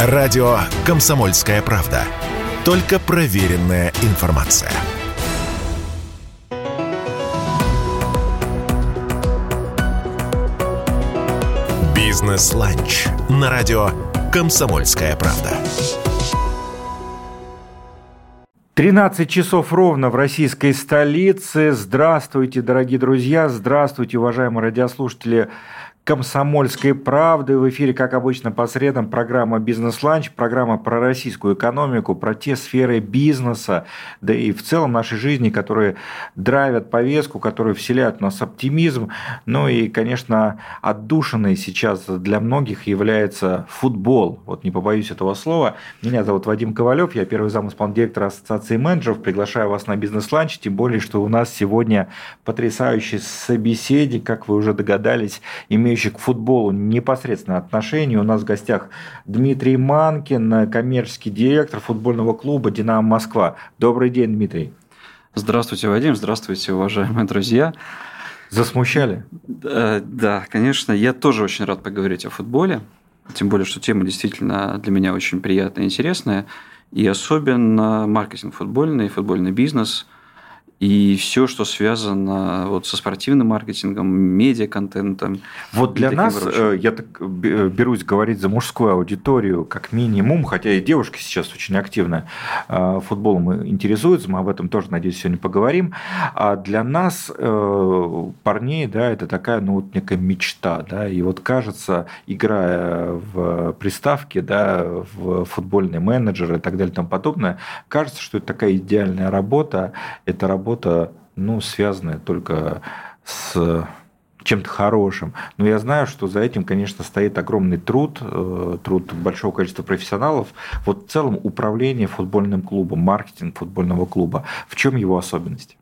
Радио «Комсомольская правда». Только проверенная информация. «Бизнес-ланч» на радио «Комсомольская правда». 13 часов ровно в российской столице. Здравствуйте, дорогие друзья, здравствуйте, уважаемые радиослушатели «Комсомольской правды». В эфире, как обычно, по средам программа «Бизнес-ланч», программа про российскую экономику, про те сферы бизнеса, да и в целом нашей жизни, которые драйвят повестку, которые вселяют в нас оптимизм. Ну и, конечно, отдушиной сейчас для многих является футбол. Вот не побоюсь этого слова. Меня зовут Вадим Ковалев, я первый зам директора Ассоциации менеджеров. Приглашаю вас на «Бизнес-ланч», тем более, что у нас сегодня потрясающий собеседник, как вы уже догадались, имеющий имеющий к футболу непосредственное отношение. У нас в гостях Дмитрий Манкин, коммерческий директор футбольного клуба «Динамо Москва». Добрый день, Дмитрий. Здравствуйте, Вадим. Здравствуйте, уважаемые друзья. Засмущали? Да, да, конечно. Я тоже очень рад поговорить о футболе. Тем более, что тема действительно для меня очень приятная и интересная. И особенно маркетинг футбольный, футбольный бизнес – и все, что связано вот со спортивным маркетингом, медиа-контентом. Вот для нас, прочим. я так берусь говорить за мужскую аудиторию, как минимум, хотя и девушки сейчас очень активно э, футболом интересуются, мы об этом тоже, надеюсь, сегодня поговорим. А для нас, э, парней, да, это такая, ну, вот некая мечта, да, и вот кажется, играя в приставке, да, в футбольный менеджер и так далее и тому подобное, кажется, что это такая идеальная работа, это работа работа, ну, связанная только с чем-то хорошим. Но я знаю, что за этим, конечно, стоит огромный труд, э, труд большого количества профессионалов. Вот в целом управление футбольным клубом, маркетинг футбольного клуба, в чем его особенность?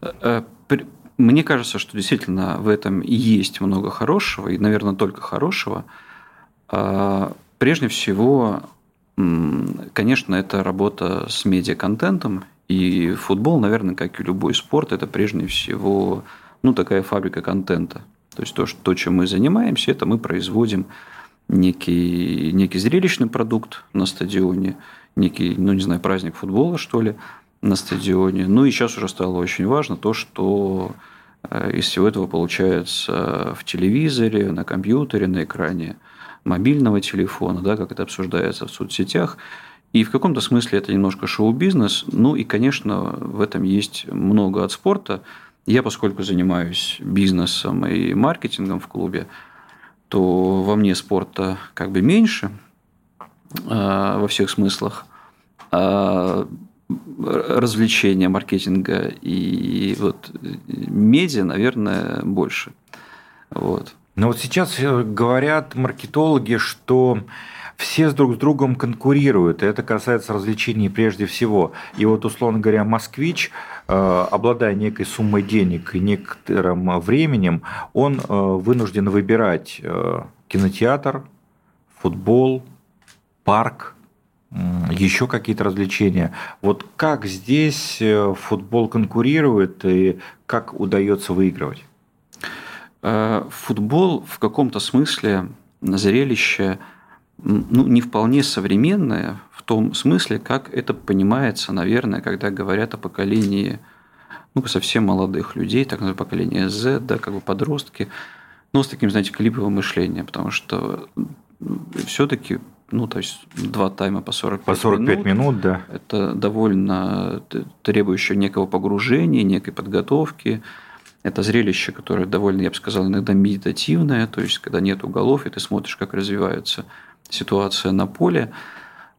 Э, э, мне кажется, что действительно в этом есть много хорошего, и, наверное, только хорошего. А, прежде всего, конечно, это работа с медиаконтентом и футбол, наверное, как и любой спорт, это прежде всего ну, такая фабрика контента. То есть то, что, то, чем мы занимаемся, это мы производим некий, некий зрелищный продукт на стадионе, некий, ну не знаю, праздник футбола, что ли, на стадионе. Ну и сейчас уже стало очень важно то, что э, из всего этого получается в телевизоре, на компьютере, на экране мобильного телефона, да, как это обсуждается в соцсетях. И в каком-то смысле это немножко шоу-бизнес. Ну и, конечно, в этом есть много от спорта. Я, поскольку занимаюсь бизнесом и маркетингом в клубе, то во мне спорта как бы меньше э, во всех смыслах. А развлечения, маркетинга и вот медиа, наверное, больше. Вот. Но вот сейчас э, говорят маркетологи, что все с друг с другом конкурируют, и это касается развлечений прежде всего. И вот, условно говоря, москвич, э, обладая некой суммой денег и некоторым временем, он э, вынужден выбирать э, кинотеатр, футбол, парк, еще какие-то развлечения. Вот как здесь футбол конкурирует и как удается выигрывать? Футбол в каком-то смысле зрелище – ну, не вполне современная в том смысле, как это понимается, наверное, когда говорят о поколении ну, совсем молодых людей, так называемое поколение Z, да, как бы подростки, но с таким, знаете, клиповым мышлением, потому что все-таки ну, то есть два тайма по 45, по 45 минут, минут, да. Это довольно требующее некого погружения, некой подготовки. Это зрелище, которое довольно, я бы сказал, иногда медитативное, то есть когда нет уголов, и ты смотришь, как развиваются ситуация на поле.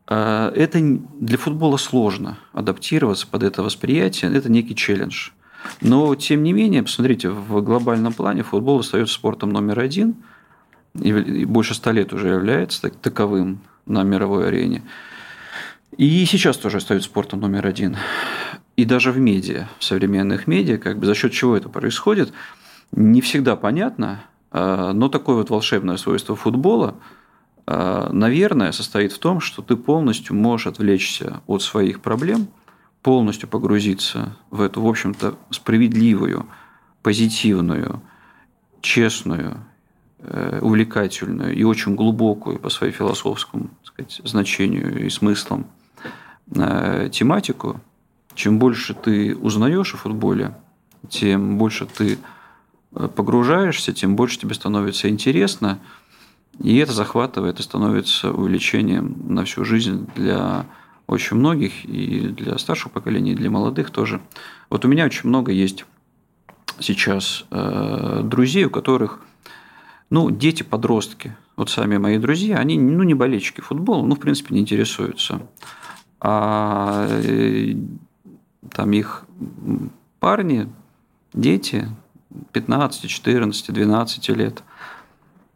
А, это для футбола сложно адаптироваться под это восприятие, это некий челлендж. Но, тем не менее, посмотрите, в глобальном плане футбол остается спортом номер один, и больше ста лет уже является таковым на мировой арене. И сейчас тоже остается спортом номер один. И даже в медиа, в современных медиа, как бы за счет чего это происходит, не всегда понятно, а, но такое вот волшебное свойство футбола – наверное, состоит в том, что ты полностью можешь отвлечься от своих проблем, полностью погрузиться в эту, в общем-то, справедливую, позитивную, честную э, увлекательную и очень глубокую по своей философскому сказать, значению и смыслам э, тематику, чем больше ты узнаешь о футболе, тем больше ты погружаешься, тем больше тебе становится интересно, и это захватывает и становится увлечением на всю жизнь для очень многих, и для старшего поколения, и для молодых тоже. Вот у меня очень много есть сейчас э, друзей, у которых ну, дети-подростки, вот сами мои друзья, они ну, не болельщики футбола, ну, в принципе, не интересуются. А э, там их парни, дети 15, 14, 12 лет,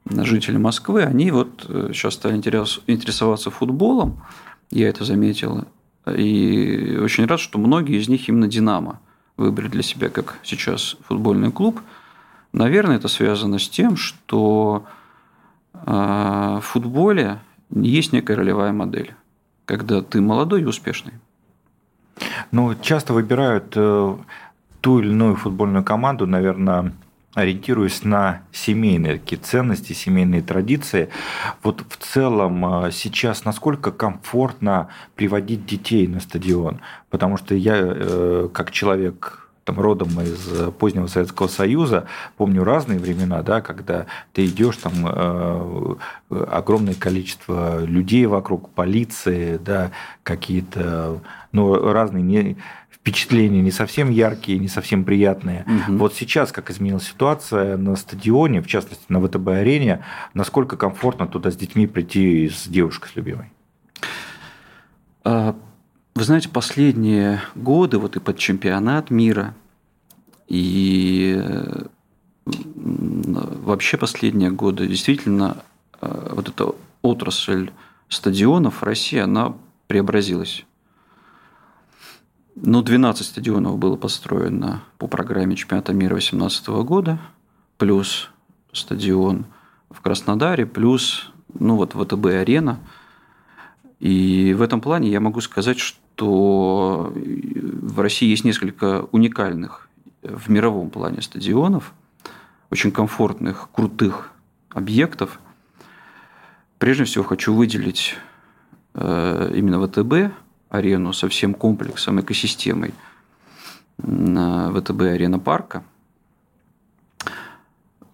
жители Москвы, они вот сейчас э, стали интересоваться футболом, я это заметил, и очень рад, что многие из них именно «Динамо» выбрали для себя как сейчас футбольный клуб. Наверное, это связано с тем, что а, в футболе есть некая ролевая модель, когда ты молодой и успешный. Ну, часто выбирают э, ту или иную футбольную команду, наверное, ориентируясь на семейные такие ценности, семейные традиции. Вот в целом а, сейчас насколько комфортно приводить детей на стадион? Потому что я, э, как человек там, родом из позднего Советского Союза, помню разные времена, да, когда ты идешь, там э, огромное количество людей вокруг, полиции, да, какие-то ну, разные не, впечатления не совсем яркие, не совсем приятные. Угу. Вот сейчас, как изменилась ситуация на стадионе, в частности на ВТБ-арене, насколько комфортно туда с детьми прийти с девушкой с любимой? А, вы знаете, последние годы, вот и под чемпионат мира, и вообще последние годы, действительно, а, вот эта отрасль стадионов в России, она преобразилась. Ну, 12 стадионов было построено по программе чемпионата мира 2018 года, плюс стадион в Краснодаре, плюс ну, вот ВТБ-арена. И в этом плане я могу сказать, что в России есть несколько уникальных в мировом плане стадионов, очень комфортных, крутых объектов. Прежде всего хочу выделить э, именно ВТБ, арену со всем комплексом, экосистемой ВТБ Арена Парка.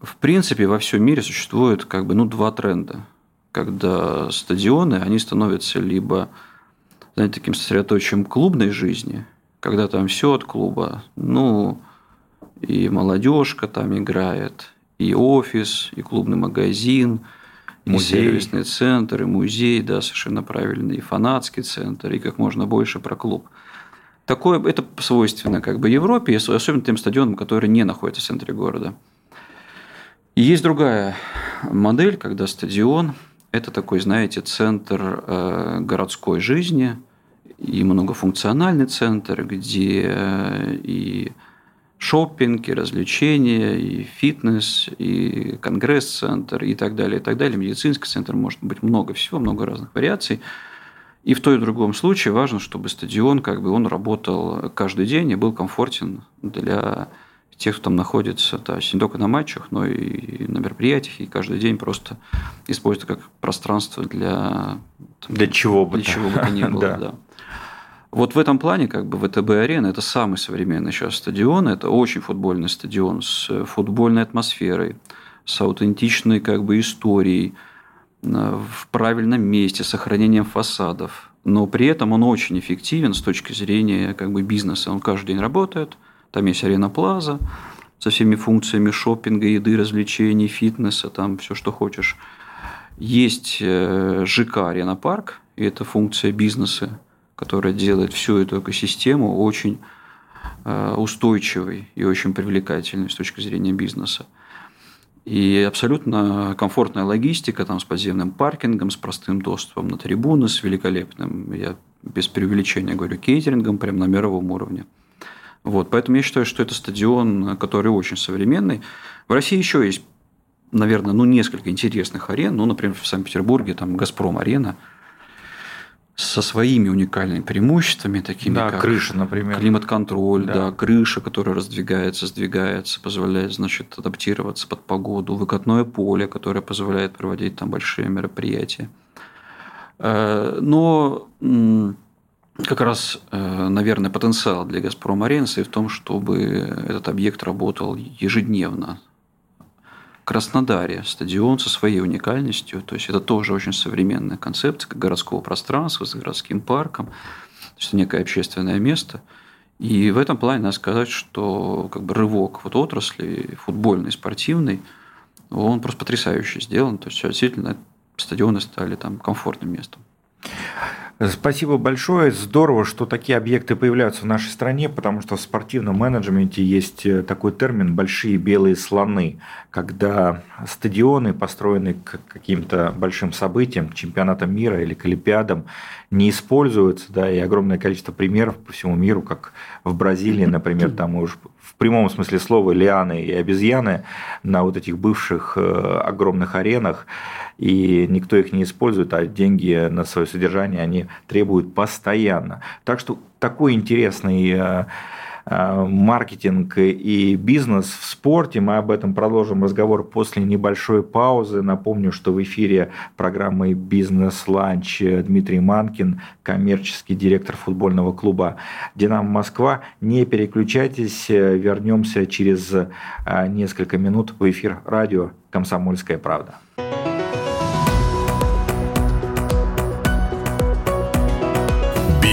В принципе, во всем мире существует как бы, ну, два тренда. Когда стадионы, они становятся либо знаете, таким сосредоточием клубной жизни, когда там все от клуба, ну, и молодежка там играет, и офис, и клубный магазин – музей. И сервисный центр, и музей, да, совершенно правильно, и фанатский центр, и как можно больше про клуб. Такое, это свойственно как бы Европе, особенно тем стадионам, которые не находятся в центре города. И есть другая модель, когда стадион – это такой, знаете, центр э, городской жизни и многофункциональный центр, где э, и шопинг, и развлечения, и фитнес, и конгресс-центр, и так далее, и так далее. Медицинский центр может быть много всего, много разных вариаций. И в том и в другом случае важно, чтобы стадион, как бы он работал каждый день и был комфортен для тех, кто там находится, то есть не только на матчах, но и на мероприятиях, и каждый день просто используется как пространство для... Для чего бы, для чего бы то ни было, да. Вот в этом плане как бы ВТБ-арена – это самый современный сейчас стадион. Это очень футбольный стадион с футбольной атмосферой, с аутентичной как бы историей, э, в правильном месте, с сохранением фасадов. Но при этом он очень эффективен с точки зрения как бы бизнеса. Он каждый день работает. Там есть арена Плаза со всеми функциями шопинга, еды, развлечений, фитнеса, там все, что хочешь. Есть э, ЖК «Арена Парк», и это функция бизнеса, которая делает всю эту экосистему очень э, устойчивой и очень привлекательной с точки зрения бизнеса. И абсолютно комфортная логистика там, с подземным паркингом, с простым доступом на трибуны, с великолепным, я без преувеличения говорю, кейтерингом прямо на мировом уровне. Вот, поэтому я считаю, что это стадион, который очень современный. В России еще есть, наверное, ну, несколько интересных арен. Ну, например, в Санкт-Петербурге там «Газпром-арена», со своими уникальными преимуществами, такими да, как крыша, например. климат-контроль, да. Да. крыша, которая раздвигается, сдвигается, позволяет, значит, адаптироваться под погоду, выкатное поле, которое позволяет проводить там большие мероприятия. Э, Но как раз, э, наверное, потенциал для «Газпром Аренса» и в том, чтобы этот объект работал ежедневно. Краснодаре стадион со своей уникальностью, то есть это тоже очень современная концепция городского пространства с городским парком, то есть некое общественное место. И в этом плане надо сказать, что как бы рывок вот отрасли футбольной, спортивной, он просто потрясающе сделан. То есть действительно стадионы стали там комфортным местом. Спасибо большое. Здорово, что такие объекты появляются в нашей стране, потому что в спортивном менеджменте есть э, такой термин «большие белые слоны», когда стадионы, построенные к каким-то большим событиям, чемпионатам мира или к Олимпиадам, не используются, да, и огромное количество примеров по всему миру, как в Бразилии, например, там уж в прямом смысле слова лианы и обезьяны на вот этих бывших э, огромных аренах, и никто их не использует, а деньги на свое содержание они требуют постоянно. Так что такой интересный э, э, маркетинг и бизнес в спорте. Мы об этом продолжим разговор после небольшой паузы. Напомню, что в эфире программы «Бизнес-ланч» Дмитрий Манкин, коммерческий директор футбольного клуба «Динамо Москва». Не переключайтесь, вернемся через несколько минут в эфир радио «Комсомольская правда».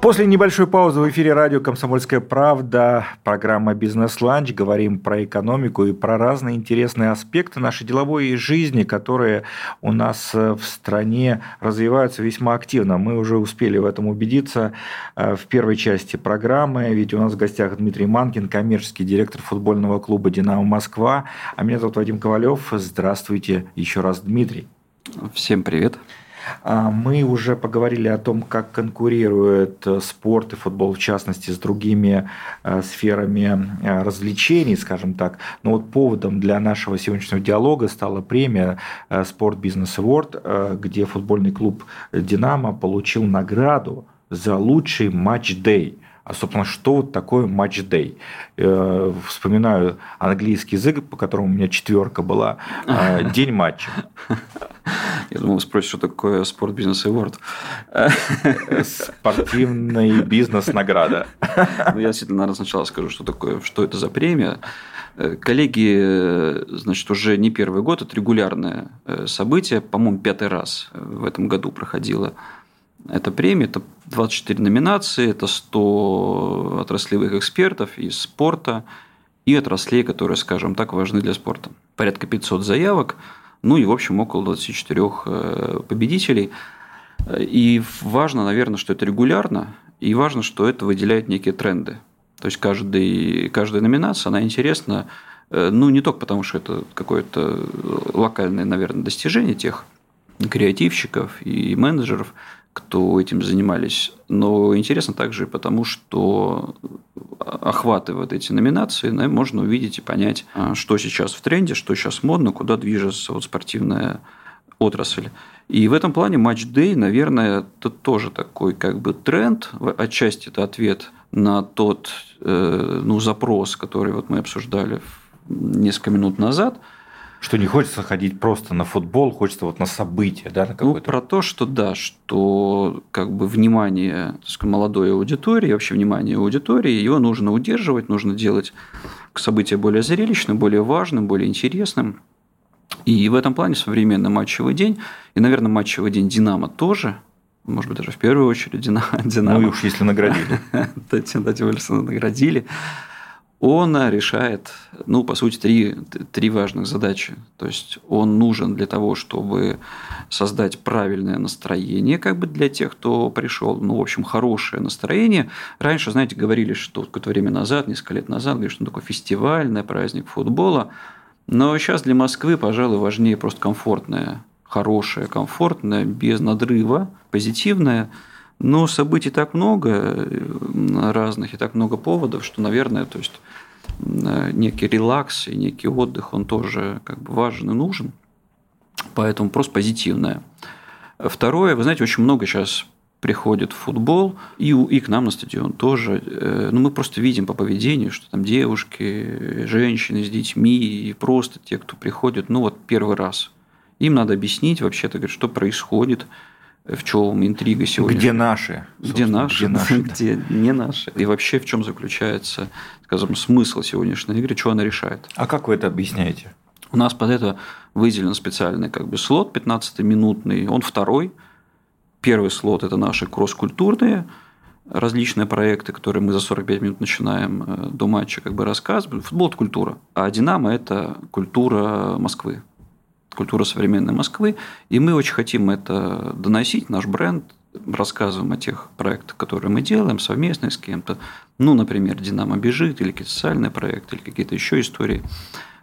После небольшой паузы в эфире радио «Комсомольская правда» программа «Бизнес-ланч». Говорим про экономику и про разные интересные аспекты нашей деловой жизни, которые у нас в стране развиваются весьма активно. Мы уже успели в этом убедиться э, в первой части программы, ведь у нас в гостях Дмитрий Манкин, коммерческий директор футбольного клуба «Динамо Москва». А меня зовут Вадим Ковалев. Здравствуйте еще раз, Дмитрий. Всем привет. А, мы уже поговорили о том, как конкурирует э, спорт и футбол, в частности, с другими э, сферами э, развлечений, скажем так. Но вот поводом для нашего сегодняшнего диалога стала премия Sport Business Award, где футбольный клуб «Динамо» получил награду за лучший матч-дей – а, собственно, что вот такое матч-дей? Вспоминаю английский язык, по которому у меня четверка была. День матча. Я думал, спросишь, что такое спорт бизнес Award. Спортивный бизнес награда. Ну, я действительно, наверное, сначала скажу, что такое, что это за премия. Коллеги, значит, уже не первый год, это регулярное событие, по-моему, пятый раз в этом году проходило эта премия, это 24 номинации, это 100 отраслевых экспертов из спорта и отраслей, которые, скажем так, важны для спорта. Порядка 500 заявок, ну и, в общем, около 24 э, победителей. И важно, наверное, что это регулярно, и важно, что это выделяет некие тренды. То есть каждый, каждая номинация, она интересна, э, ну, не только потому, что это какое-то локальное, наверное, достижение тех креативщиков и менеджеров, кто этим занимались. Но интересно также потому, что охватывая эти номинации, можно увидеть и понять, а, что сейчас в тренде, что сейчас модно, куда движется вот спортивная отрасль. И в этом плане матч Day, наверное, это тоже такой как бы тренд, отчасти это ответ на тот э, ну, запрос, который вот мы обсуждали несколько минут назад – что не хочется ходить просто на футбол, хочется вот на события, да, на Ну, про то, что да, что как бы внимание сказать, молодой аудитории, вообще внимание аудитории, его нужно удерживать, нужно делать события более зрелищным, более важным, более интересным. И в этом плане современный матчевый день, и, наверное, матчевый день «Динамо» тоже, может быть, даже в первую очередь «Динамо». Ну, и уж если наградили. Тем Уильсона наградили он решает, ну, по сути, три, три важных задачи. То есть он нужен для того, чтобы создать правильное настроение как бы для тех, кто пришел. Ну, в общем, хорошее настроение. Раньше, знаете, говорили, что какое-то время назад, несколько лет назад, говорили, что он такой фестивальный праздник футбола. Но сейчас для Москвы, пожалуй, важнее просто комфортное, хорошее, комфортное, без надрыва, позитивное – но событий так много разных и так много поводов, что, наверное, то есть э, некий релакс и некий отдых, он тоже как бы важен и нужен. Поэтому просто позитивное. Второе, вы знаете, очень много сейчас приходит в футбол, и, и к нам на стадион тоже. Э, ну, мы просто видим по поведению, что там девушки, женщины с детьми, и просто те, кто приходит, ну, вот первый раз. Им надо объяснить вообще-то, что происходит, в чем интрига сегодня. Где наши? Где наши, где, наши, где не наши. И вообще в чем заключается, скажем, смысл сегодняшней игры, что она решает. А как вы это объясняете? У нас под это выделен специальный как бы слот 15-минутный, он второй. Первый слот – это наши кросс-культурные различные проекты, которые мы за 45 минут начинаем э, до матча как бы рассказывать. Футбол – это культура, а «Динамо» – это культура Москвы культура современной Москвы, и мы очень хотим это доносить, наш бренд, рассказываем о тех проектах, которые мы делаем совместно с кем-то. Ну, например, «Динамо бежит» или какие-то социальные проекты, или какие-то еще истории,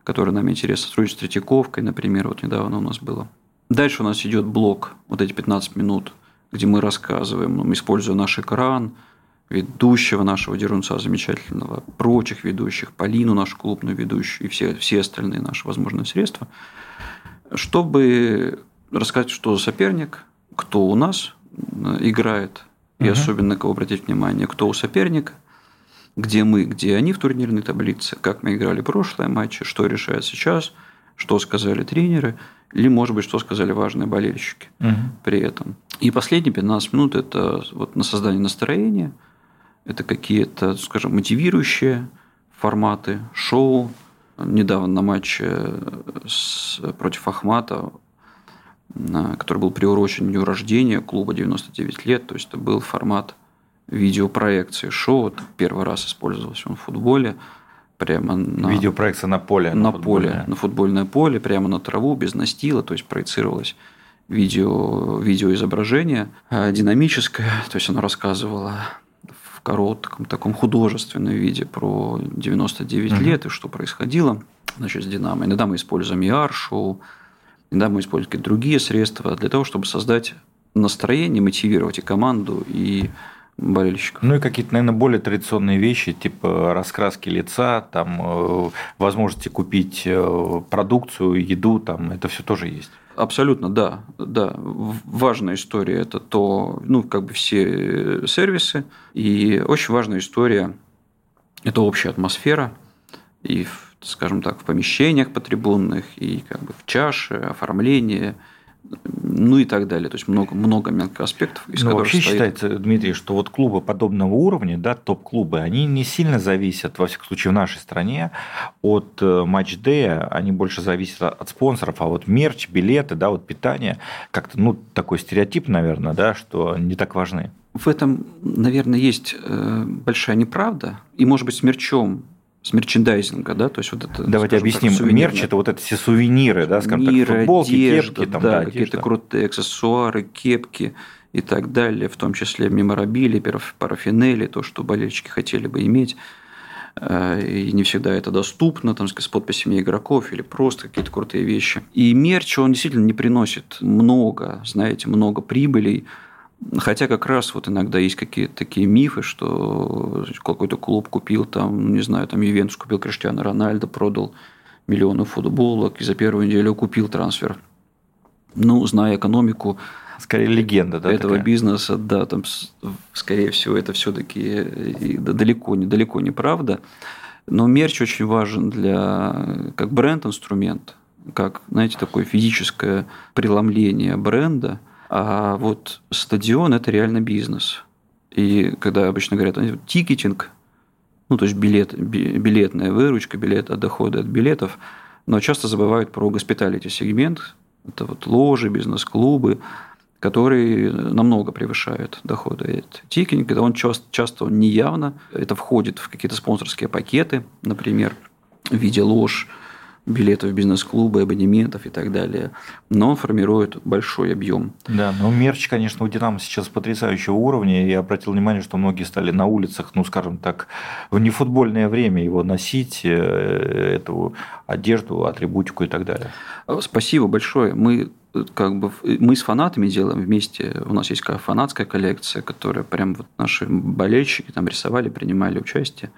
которые нам интересны. Сотрудничество с Третьяковкой, например, вот недавно у нас было. Дальше у нас идет блок, вот эти 15 минут, где мы рассказываем, используя наш экран, ведущего нашего Дерунца замечательного, прочих ведущих, Полину, нашу клубную ведущую и все, все остальные наши возможные средства – чтобы рассказать, что за соперник, кто у нас э, играет, и угу. особенно на кого обратить внимание, кто у соперника, где мы, где они в турнирной таблице, как мы играли прошлые матчи, что решает сейчас, что сказали тренеры, или, может быть, что сказали важные болельщики угу. при этом. И последние 15 минут – это вот на создание настроения, это какие-то, скажем, мотивирующие форматы, шоу, недавно на матче с, против Ахмата, который был приурочен дню рождения клуба 99 лет, то есть это был формат видеопроекции шоу, это первый раз использовался он в футболе, прямо на... Видеопроекция на поле. На, на поле, на футбольное поле, прямо на траву, без настила, то есть проецировалось видео, видеоизображение а, динамическое, то есть оно рассказывало коротком, таком художественном виде про 99 mm-hmm. лет и что происходило значит, с «Динамо». Иногда мы используем ER-шоу, иногда мы используем какие-то другие средства для того, чтобы создать настроение, мотивировать и команду, и болельщиков. Ну и какие-то, наверное, более традиционные вещи, типа раскраски лица, там, э, возможности купить э, продукцию, еду, там, это все тоже есть. Абсолютно, да, да. Важная история – это то, ну, как бы все сервисы. И очень важная история – это общая атмосфера. И, скажем так, в помещениях потрибунных, и как бы в чаше, оформление – ну и так далее. То есть много, много мелких аспектов, из Но которых вообще стоит... считается, Дмитрий, что вот клубы подобного уровня, да, топ-клубы, они не сильно зависят, во всяком случае, в нашей стране от э, матч-дея, они больше зависят от спонсоров, а вот мерч, билеты, да, вот питание, как-то, ну, такой стереотип, наверное, да, что не так важны. В этом, наверное, есть э, большая неправда. И, может быть, с мерчом с мерчендайзинга, да, то есть вот это. Давайте объясним. Так, Мерч это вот это все сувениры, да, скажем Мир, так, футболки, одежда, кепки, там, да, да какие-то крутые аксессуары, кепки и так далее, в том числе меморабили, парафинели, то, что болельщики хотели бы иметь. Э, и не всегда это доступно, там, с подписями игроков или просто какие-то крутые вещи. И мерч, он действительно не приносит много, знаете, много прибылей, Хотя как раз вот иногда есть какие-то такие мифы, что какой-то клуб купил там, не знаю, там Ювентус купил Криштиану Рональдо, продал миллионы футболок и за первую неделю купил трансфер. Ну, зная экономику, скорее легенда, да, этого такая? бизнеса, да, там, скорее всего, это все-таки далеко не далеко не правда. Но мерч очень важен для как бренд-инструмент, как, знаете, такое физическое преломление бренда – а вот стадион – это реально бизнес. И когда обычно говорят ticketing, ну, то есть билет, билетная выручка, билет от дохода от билетов, но часто забывают про hospitality сегмент, это вот ложи, бизнес-клубы, которые намного превышают доходы. Ticketing, это он часто, часто он неявно, это входит в какие-то спонсорские пакеты, например, в виде лож, билетов бизнес-клубы, абонементов и так далее, но формирует большой объем. Да, но мерч, конечно, у Динамо сейчас потрясающего уровня. Я обратил внимание, что многие стали на улицах, ну, скажем так, в нефутбольное время его носить, э, эту одежду, атрибутику и так далее. Спасибо большое. Мы как бы мы с фанатами делаем вместе. У нас есть фанатская коллекция, которая прям вот наши болельщики там рисовали, принимали участие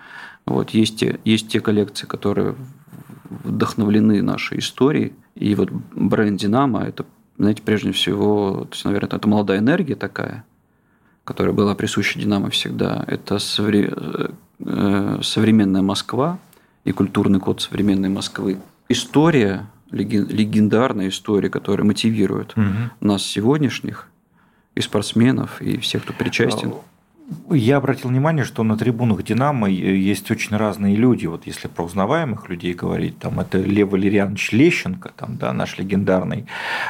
Вот, есть, те, есть те коллекции, которые вдохновлены нашей историей. И вот бренд «Динамо» – это, знаете, прежде всего, то есть, наверное, это молодая энергия такая, которая была присуща «Динамо» всегда. Это современная Москва и культурный код современной Москвы. История, легендарная история, которая мотивирует угу. нас сегодняшних и спортсменов, и всех, кто причастен. Я обратил внимание, что на трибунах «Динамо» есть очень разные люди. Вот если про узнаваемых людей говорить, там это Лев Валерьянович Лещенко, там, да, наш легендарный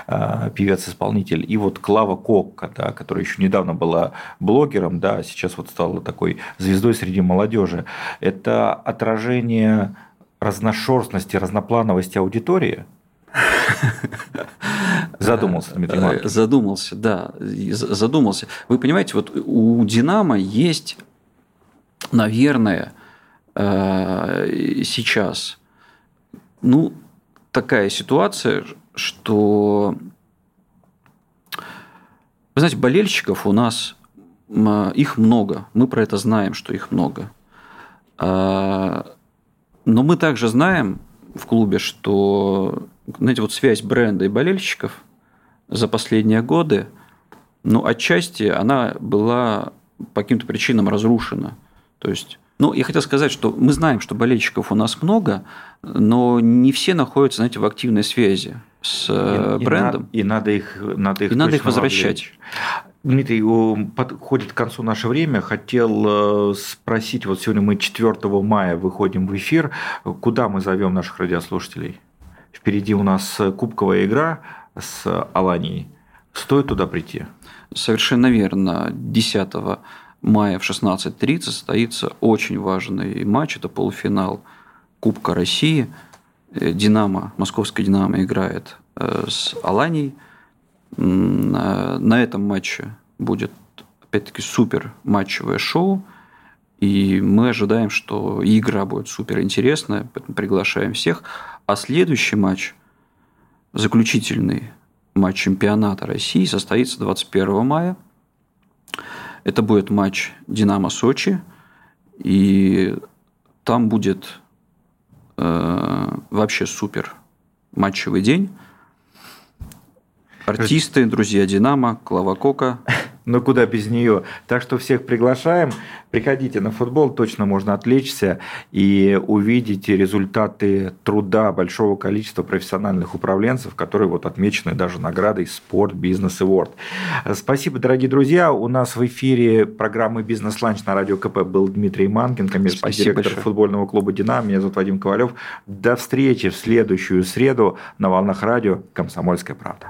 э, певец-исполнитель, и вот Клава Кокка, да, которая еще недавно была блогером, да, а сейчас вот стала такой звездой среди молодежи. Это отражение разношерстности, разноплановости аудитории – Задумался, Дмитрий Маркович. Задумался, да, задумался. Вы понимаете, вот у «Динамо» есть, наверное, э, сейчас, ну, такая ситуация, что, вы знаете, болельщиков у нас, их много, мы про это знаем, что их много. А, но мы также знаем в клубе, что знаете, вот связь бренда и болельщиков за последние годы, ну, отчасти она была по каким-то причинам разрушена. То есть ну, я хотел сказать, что мы знаем, что болельщиков у нас много, но не все находятся, знаете, в активной связи с э, и, брендом. И, надо их, надо их, и надо их возвращать. Дмитрий, подходит к концу наше время. Хотел э, спросить, вот сегодня мы 4 мая выходим в эфир, куда мы зовем наших радиослушателей? Впереди у нас кубковая игра с Аланией. Стоит туда прийти? Совершенно верно. 10 мая в 16.30 состоится очень важный матч. Это полуфинал Кубка России. Э, Динамо, московская Динамо играет э, с Аланией. На этом матче будет, опять-таки, супер матчевое шоу. И мы ожидаем, что игра будет супер интересная, поэтому приглашаем всех. А следующий матч, заключительный матч чемпионата России, состоится 21 мая. Это будет матч «Динамо-Сочи», и там будет э, вообще супер матчевый день. Артисты, друзья Динамо, Клава Кока, но куда без нее. Так что всех приглашаем. Приходите на футбол, точно можно отвлечься и увидеть результаты труда большого количества профессиональных управленцев, которые вот отмечены даже наградой Спорт Бизнес Award. Спасибо, дорогие друзья. У нас в эфире программы Бизнес-ланч на радио КП был Дмитрий Манкин, коммерческий Спасибо директор большое. футбольного клуба «Динамо». Меня зовут Вадим Ковалев. До встречи в следующую среду на волнах радио «Комсомольская правда».